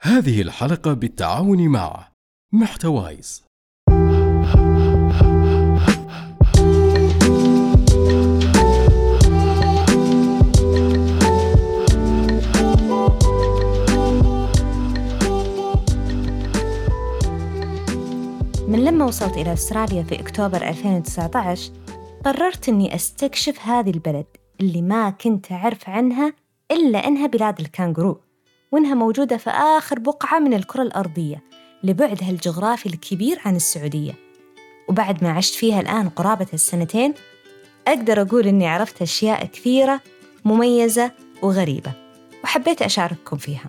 هذه الحلقة بالتعاون مع محتوايز. من لما وصلت إلى أستراليا في أكتوبر 2019 قررت أني أستكشف هذه البلد اللي ما كنت أعرف عنها إلا إنها بلاد الكانغرو. وإنها موجودة في آخر بقعة من الكرة الأرضية لبعدها الجغرافي الكبير عن السعودية. وبعد ما عشت فيها الآن قرابة السنتين أقدر أقول إني عرفت أشياء كثيرة مميزة وغريبة وحبيت أشارككم فيها.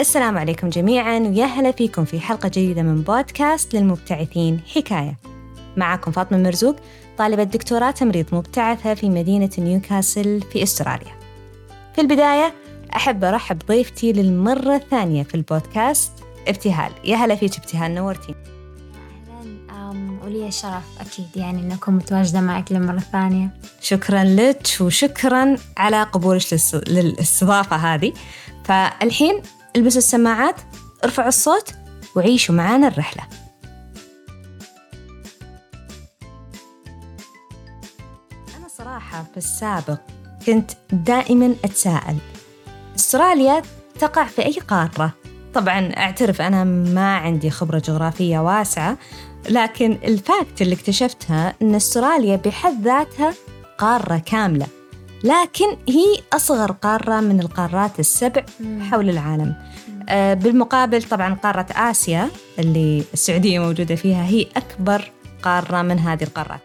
السلام عليكم جميعا ويا هلا فيكم في حلقة جديدة من بودكاست للمبتعثين حكاية. معكم فاطمة مرزوق طالبة دكتوراه تمريض مبتعثة في مدينة نيوكاسل في أستراليا. في البداية أحب أرحب ضيفتي للمرة الثانية في البودكاست ابتهال. يا هلا فيك ابتهال نورتي. أهلا. أم، ولي الشرف أكيد يعني أكون متواجدة معك للمرة الثانية. شكرا لك وشكرا على قبولك للاستضافة هذه. فالحين البسوا السماعات ارفعوا الصوت وعيشوا معانا الرحلة. أنا صراحة في السابق كنت دائما أتساءل استراليا تقع في أي قارة؟ طبعا أعترف أنا ما عندي خبرة جغرافية واسعة لكن الفاكت اللي اكتشفتها أن استراليا بحد ذاتها قارة كاملة لكن هي أصغر قارة من القارات السبع حول العالم. آه، بالمقابل طبعا قارة آسيا اللي السعودية موجودة فيها هي أكبر قارة من هذه القارات.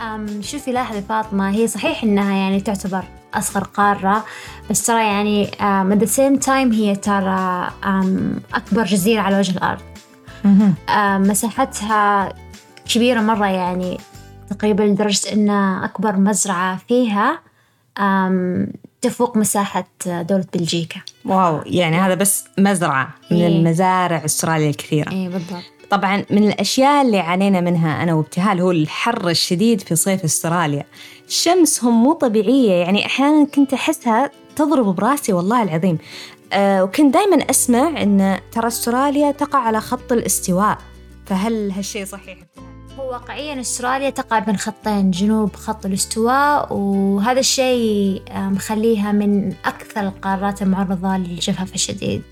أم شوفي لاحظي فاطمة هي صحيح إنها يعني تعتبر أصغر قارة. بس ترى يعني um, at the same time هي ترى um, أكبر جزيرة على وجه الأرض. um, مساحتها كبيرة مرة يعني تقريبا لدرجة إن أكبر مزرعة فيها um, تفوق مساحة دولة بلجيكا. واو يعني هذا بس مزرعة من إيه. المزارع استراليا الكثيرة. إيه بالضبط. طبعا من الأشياء اللي عانينا منها أنا وابتهال هو الحر الشديد في صيف أستراليا. شمسهم مو طبيعية يعني أحيانا كنت أحسها تضرب براسي والله العظيم. أه وكنت دائما أسمع أن ترى أستراليا تقع على خط الاستواء. فهل هالشيء صحيح؟ هو واقعيا أستراليا تقع بين خطين جنوب خط الاستواء وهذا الشيء آه، مخليها من أكثر القارات المعرضة للجفاف الشديد.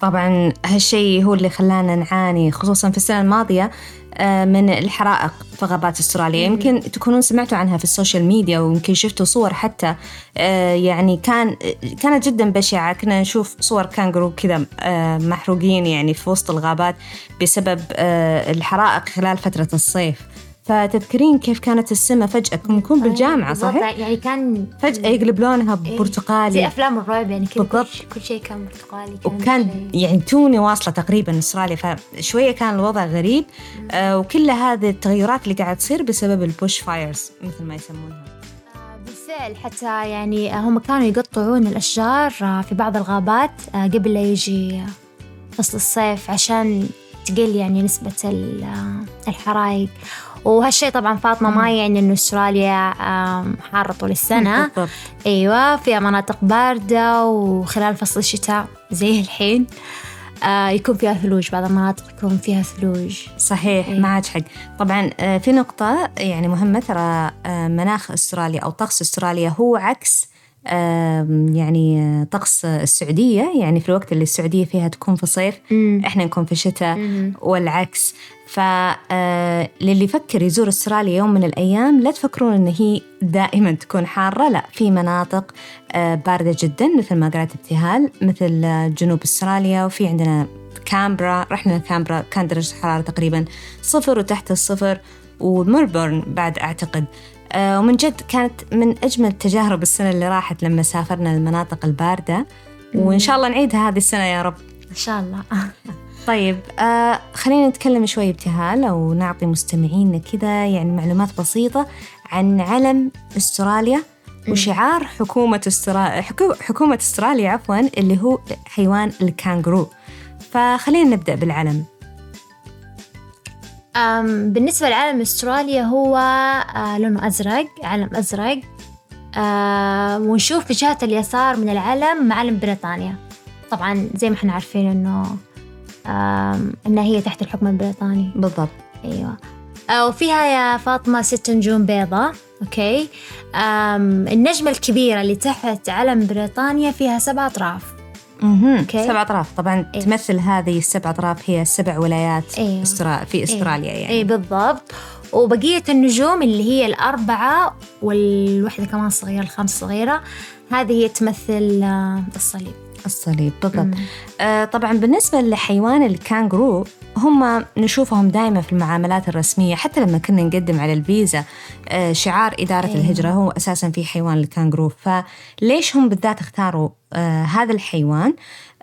طبعا هالشيء هو اللي خلانا نعاني خصوصا في السنة الماضية آه، من الحرائق في غابات استراليا يمكن تكونون سمعتوا عنها في ال social media ويمكن شفتوا صور حتى آه، يعني كان كانت جدا بشعة. كنا نشوف صور كانجرو كذا آه، محروقين يعني في وسط الغابات بسبب الحرائق خلال فترة الصيف. فتذكرين كيف كانت السماء فجأة؟ نكون بالجامعة بالضبط، صحيح؟ يعني كان فجأة يقلب لونها إيه، برتقالي زي أفلام الرعب يعني كل بالضبط. كل شيء كان برتقالي وكان شيء- يعني توني واصلة تقريبا أستراليا فشوية كان الوضع غريب. آه وكل هذه التغيرات اللي قاعد تصير بسبب ال bush fires مثل ما يسمونها. آه، بالفعل حتى يعني هم كانوا يقطعون الأشجار آه، في بعض الغابات آه، قبل لا يجي فصل الصيف عشان تقل يعني نسبة ال- الحرائق. وهالشيء طبعا فاطمة ما يعني إنه أستراليا حارة طول السنة. بالضبط. أيوة فيها مناطق باردة وخلال فصل الشتاء زي الحين. آه، يكون فيها ثلوج بعض المناطق يكون فيها ثلوج. صحيح إيه. معك حق. طبعا آه في نقطة يعني مهمة ترى آه مناخ أستراليا أو طقس أستراليا هو عكس يعني آه، طقس السعودية يعني في الوقت اللي السعودية فيها تكون في صيف مم. إحنا نكون في شتاء مم. والعكس فللي يفكر يزور أستراليا يوم من الأيام لا تفكرون إن هي دائما تكون حارة لا في مناطق آه، باردة جدا مثل ما قالت ابتهال مثل آه، جنوب أستراليا وفي عندنا كامبرا رحنا كامبرا كان درجة الحرارة تقريبا صفر وتحت الصفر وملبورن بعد أعتقد آه، ومن جد كانت من أجمل تجارب السنة اللي راحت لما سافرنا المناطق الباردة. وإن شاء الله نعيدها هذه السنة يا رب. إن شاء الله. طيب آه خلينا نتكلم شوي ابتهال أو نعطي مستمعينا كذا يعني معلومات بسيطة عن علم أستراليا وشعار حكومة استراليا حكومة أستراليا عفوا اللي هو حيوان الكانجرو فخلينا نبدأ بالعلم. بالنسبة لعلم أستراليا هو آه لونه أزرق علم أزرق. آه ونشوف في جهة اليسار من العلم معلم بريطانيا. طبعا زي ما إحنا عارفين إنه إنها هي تحت الحكم البريطاني. بالضبط. أيوه. آه وفيها يا فاطمة ست نجوم بيضاء أوكي. آم النجمة الكبيرة اللي تحت علم بريطانيا فيها سبع أطراف. أوكي. سبع أطراف طبعا إيه. تمثل هذه السبع أطراف هي سبع ولايات إيه. استرا... في أستراليا يعني اي بالضبط وبقية النجوم اللي هي الأربعة والوحدة كمان صغيرة الخامسة صغيرة هذه هي تمثل آه، الصليب الصليب بالضبط. آه طبعا بالنسبة لحيوان الكانغرو هم نشوفهم دائما في المعاملات الرسمية حتى لما كنا نقدم على الفيزا آه شعار إدارة أيوة. الهجرة هو أساسا في حيوان الكانغرو فليش هم بالذات اختاروا آه هذا الحيوان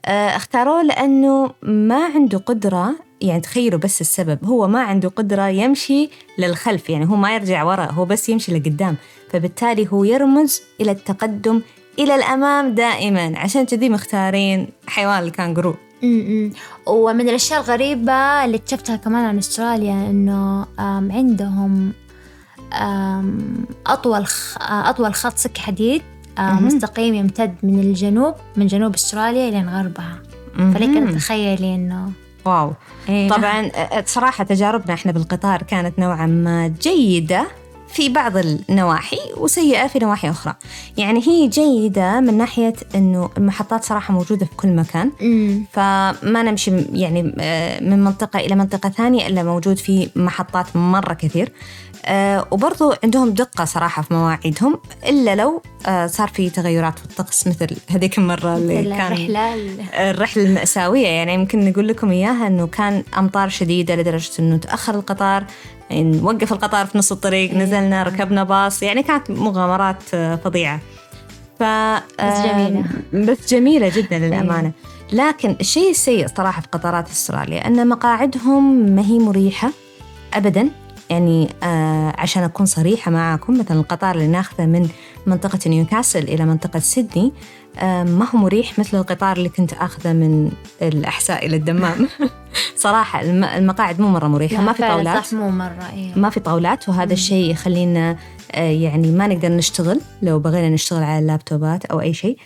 آه اختاروه لأنه ما عنده قدرة يعني تخيلوا بس السبب هو ما عنده قدرة يمشي للخلف يعني هو ما يرجع وراء هو بس يمشي لقدام فبالتالي هو يرمز إلى التقدم إلى الأمام دائما. عشان كذي مختارين حيوان الكانغرو م-م. ومن الأشياء الغريبة اللي اكتشفتها كمان عن أستراليا إنه آم، عندهم خ... آه، أطول خط سكة حديد. مستقيم يمتد من الجنوب من جنوب أستراليا إلى غربها. فلك تتخيلي إنه. واو. إيه. طبعا صراحة تجاربنا إحنا بالقطار كانت نوعا ما جيدة. في بعض النواحي وسيئة في نواحي أخرى. يعني هي جيدة من ناحية أنه المحطات صراحة موجودة في كل مكان. فما نمشي يعني آه، من منطقة إلى منطقة ثانية إلا موجود في محطات مرة كثير. آه، وبرضو عندهم دقة صراحة في مواعيدهم إلا لو آه، صار في تغيرات في الطقس مثل هذيك المرة اللي كان الرحلة. ال- الرحلة المأساوية. يعني يمكن نقول لكم إياها أنه كان أمطار شديدة لدرجة أنه تأخر القطار يعني وقف القطار في نص الطريق إيه. نزلنا ركبنا باص يعني كانت مغامرات آه، فظيعة ف بس جميلة. آه، بس جميلة جدا للأمانة لكن الشيء السيء صراحة في قطارات أستراليا أن مقاعدهم ما هي مريحة أبدا يعني آه عشان أكون صريحة معكم مثلا القطار اللي ناخذه من منطقة نيوكاسل إلى منطقة سيدني آه ما هو مريح مثل القطار اللي كنت أخذه من الأحساء إلى الدمام. صراحة الم- المقاعد مو مرة مريحة ما في طاولات. صح مو مرة إيه. ما في طاولات وهذا الشيء يخلينا آه، يعني ما نقدر نشتغل لو بغينا نشتغل على اللابتوبات أو أي شيء.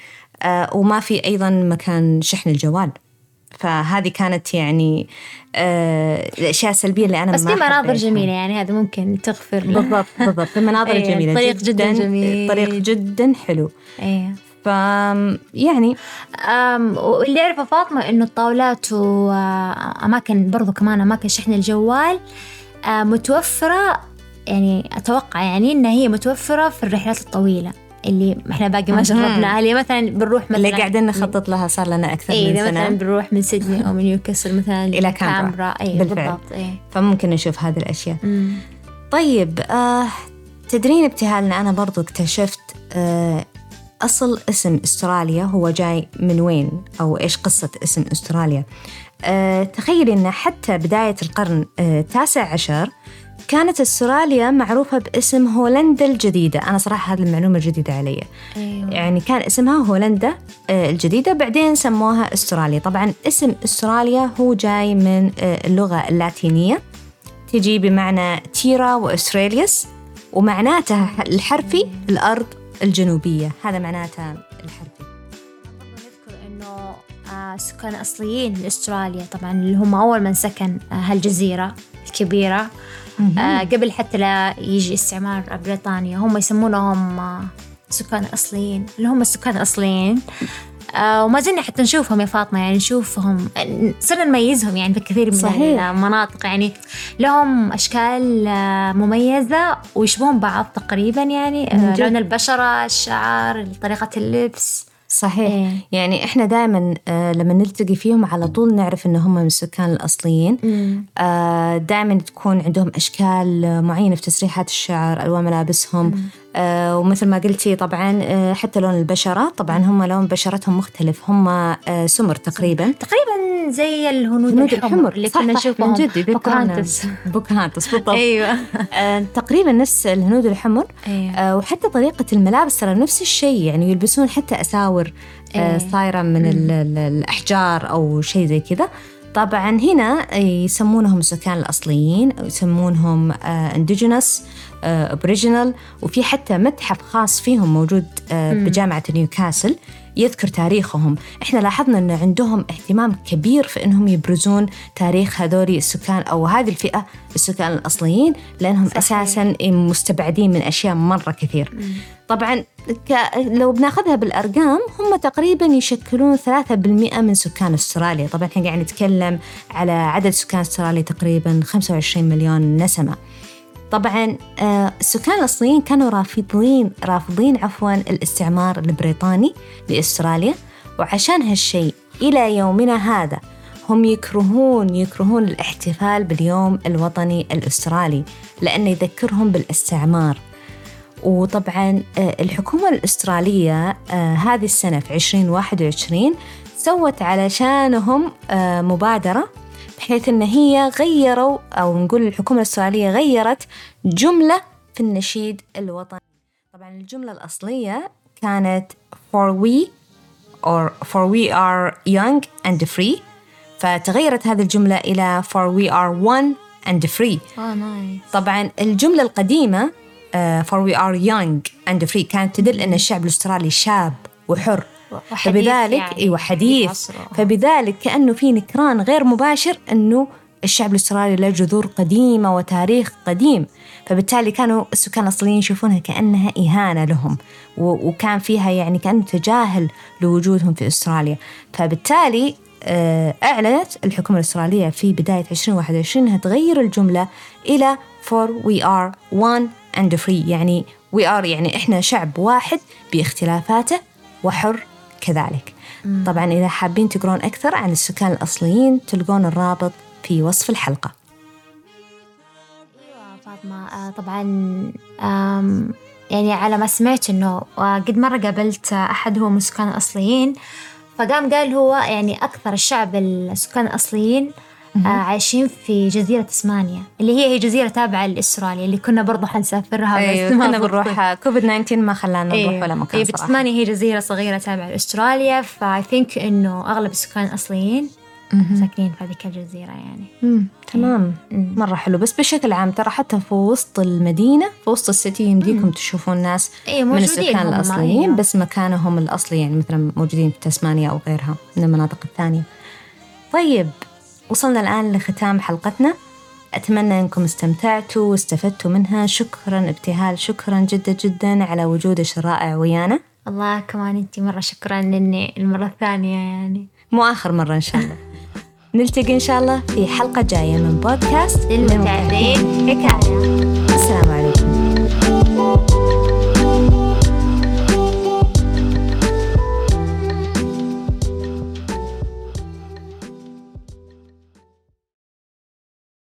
آه، وما في أيضا مكان شحن الجوال. فهذه كانت يعني آه، الأشياء السلبية اللي أنا بس في مناظر. جميلة يعني هذا ممكن تغفر له بالضبط بالضبط المناظر إيه، الجميلة الطريق جداً جميل. طريق جدا حلو إيه. ف يعني أم واللي أعرفه فاطمة إنه الطاولات وأماكن برضو كمان أماكن شحن الجوال آه، متوفرة يعني أتوقع يعني إنها هي متوفرة في الرحلات الطويلة اللي إحنا باقي ما. جربناها اللي مثلا بنروح مثلا اللي قاعدين نخطط لها صار لنا أكثر إيه من إذا مثلا بنروح من سيدني أو من نيوكاسل مثلا إلى كامبرا. بالفعل. بالضبط إيه فممكن نشوف هذه الأشياء أمم. طيب آه تدرين ابتهالنا أنا برضو اكتشفت آه أصل اسم أستراليا هو جاي من وين أو إيش قصة اسم أستراليا آه تخيلي أن حتى بداية القرن آه، التاسع عشر كانت أستراليا معروفة باسم هولندا الجديدة. أنا صراحة هذه المعلومة جديدة علي. أيوه. يعني كان اسمها هولندا آه، الجديدة بعدين سموها أستراليا. طبعا اسم أستراليا هو جاي من آه، اللغة اللاتينية. تجي بمعنى تيرا وأستراليوس ومعناتها الحرفي الأرض الجنوبية. هذا معناتها الحرفي. نذكر إنه آه، سكان أصليين لأستراليا. طبعا اللي هم أول من سكن هالجزيرة الكبيرة. آه، قبل حتى لا يجي استعمار بريطانيا هم يسمونهم آه، سكان أصليين. اللي هم السكان الأصليين. آه، وما زلنا حتى نشوفهم يا فاطمة يعني نشوفهم صرنا نميزهم يعني في كثير من صحيح. المناطق. يعني لهم أشكال آه، مميزة ويشبهون بعض تقريبا يعني آه،. لون البشرة الشعر طريقة اللبس. صحيح. إيه. يعني إحنا دائما لما نلتقي فيهم على طول نعرف إن هم من السكان الأصليين. آه، دائما تكون عندهم أشكال معينة في تسريحات الشعر ألوان ملابسهم. آه، ومثل ما قلتي طبعا آه، حتى لون البشرة. طبعا هم لون بشرتهم مختلف. هم آه، سمر تقريبا. تقريبا زي الهنود هنود الحمر اللي صح كنا نشوفهم من جد يذكرنا بوكهانتس. بوكهانتس بالضبط. أيوه. آه، تقريبا نفس الهنود الحمر. أيوه. آه، وحتى طريقة الملابس ترى نفس الشيء يعني يلبسون حتى أساور آه، إيه. صايرة من ال- ال- الأحجار أو شيء زي كذا. طبعا هنا يسمونهم السكان الأصليين أو يسمونهم indigenous Aboriginal وفي حتى متحف خاص فيهم موجود آه، بجامعة نيوكاسل. يذكر تاريخهم. إحنا لاحظنا أن عندهم اهتمام كبير في أنهم يبرزون تاريخ هذول السكان أو هذه الفئة السكان الأصليين لأنهم صحيح. أساسا مستبعدين من أشياء مرة كثير. طبعا لو بناخذها بالأرقام هم تقريبا يشكلون 3% من سكان أستراليا. طبعا إحنا قاعد نتكلم على عدد سكان أستراليا تقريبا 25 مليون نسمة. طبعا آه، السكان الأصليين كانوا رافضين رافضين عفوا الاستعمار البريطاني لأستراليا. وعشان هالشيء إلى يومنا هذا هم يكرهون يكرهون الاحتفال باليوم الوطني الأسترالي لأنه يذكرهم بالاستعمار. وطبعا آه، الحكومة الأسترالية آه، هذه السنة في 2021 سوت علشانهم مبادرة بحيث أن هي غيروا أو نقول الحكومة الأسترالية غيرت جملة في النشيد الوطني. طبعا الجملة الأصلية كانت for we or for we are young and free فتغيرت هذه الجملة إلى for we are one and free oh, nice. طبعا الجملة القديمة uh, for we are young and free كانت تدل أن الشعب الأسترالي شاب وحر. فبذلك يعني إيوه حديث. فبذلك كأنه في نكران غير مباشر أنه الشعب الأسترالي له جذور قديمة وتاريخ قديم. فبالتالي كانوا السكان الأصليين يشوفونها كأنها إهانة لهم وكان فيها يعني كأنه تجاهل لوجودهم في أستراليا. فبالتالي آه، أعلنت الحكومة الأسترالية في بداية 2021 أنها تغير الجملة إلى for we are one and free يعني we are يعني إحنا شعب واحد باختلافاته وحر كذلك مم. طبعا إذا حابين تقرون أكثر عن السكان الأصليين تلقون الرابط في وصف الحلقة أيوة فاطمة آه، طبعا يعني على ما سمعت إنه قد مرة قابلت أحد هو من السكان الأصليين فقام قال هو يعني أكثر الشعب السكان الأصليين آه عايشين في جزيرة تسمانيا اللي هي هي جزيرة تابعة لأستراليا اللي كنا برضو حنسافرها أيوة بس كنا بنروح كوفيد 19 ما خلانا نروح أيوة. ولا مكان أيوة تسمانيا هي جزيرة صغيرة تابعة لأستراليا ف I think إنه أغلب السكان الأصليين ساكنين في هذيك الجزيرة يعني. مم. تمام. مم. مرة حلو. بس بشكل عام ترى حتى في وسط المدينة في وسط السيتي يمديكم تشوفون ناس أيوة من السكان الأصليين أيوة. بس مكانهم الأصلي يعني مثلا موجودين في تسمانيا أو غيرها من المناطق الثانية. طيب وصلنا الآن لختام حلقتنا. أتمنى أنكم استمتعتوا واستفدتوا منها. شكرا ابتهال شكرا جدا جدا على وجودك الرائع ويانا. الله كمان أنت مرة شكرا لأني المرة الثانية يعني. مو آخر مرة إن شاء الله. نلتقي إن شاء الله في حلقة جاية من بودكاست للمتعبين حكاية.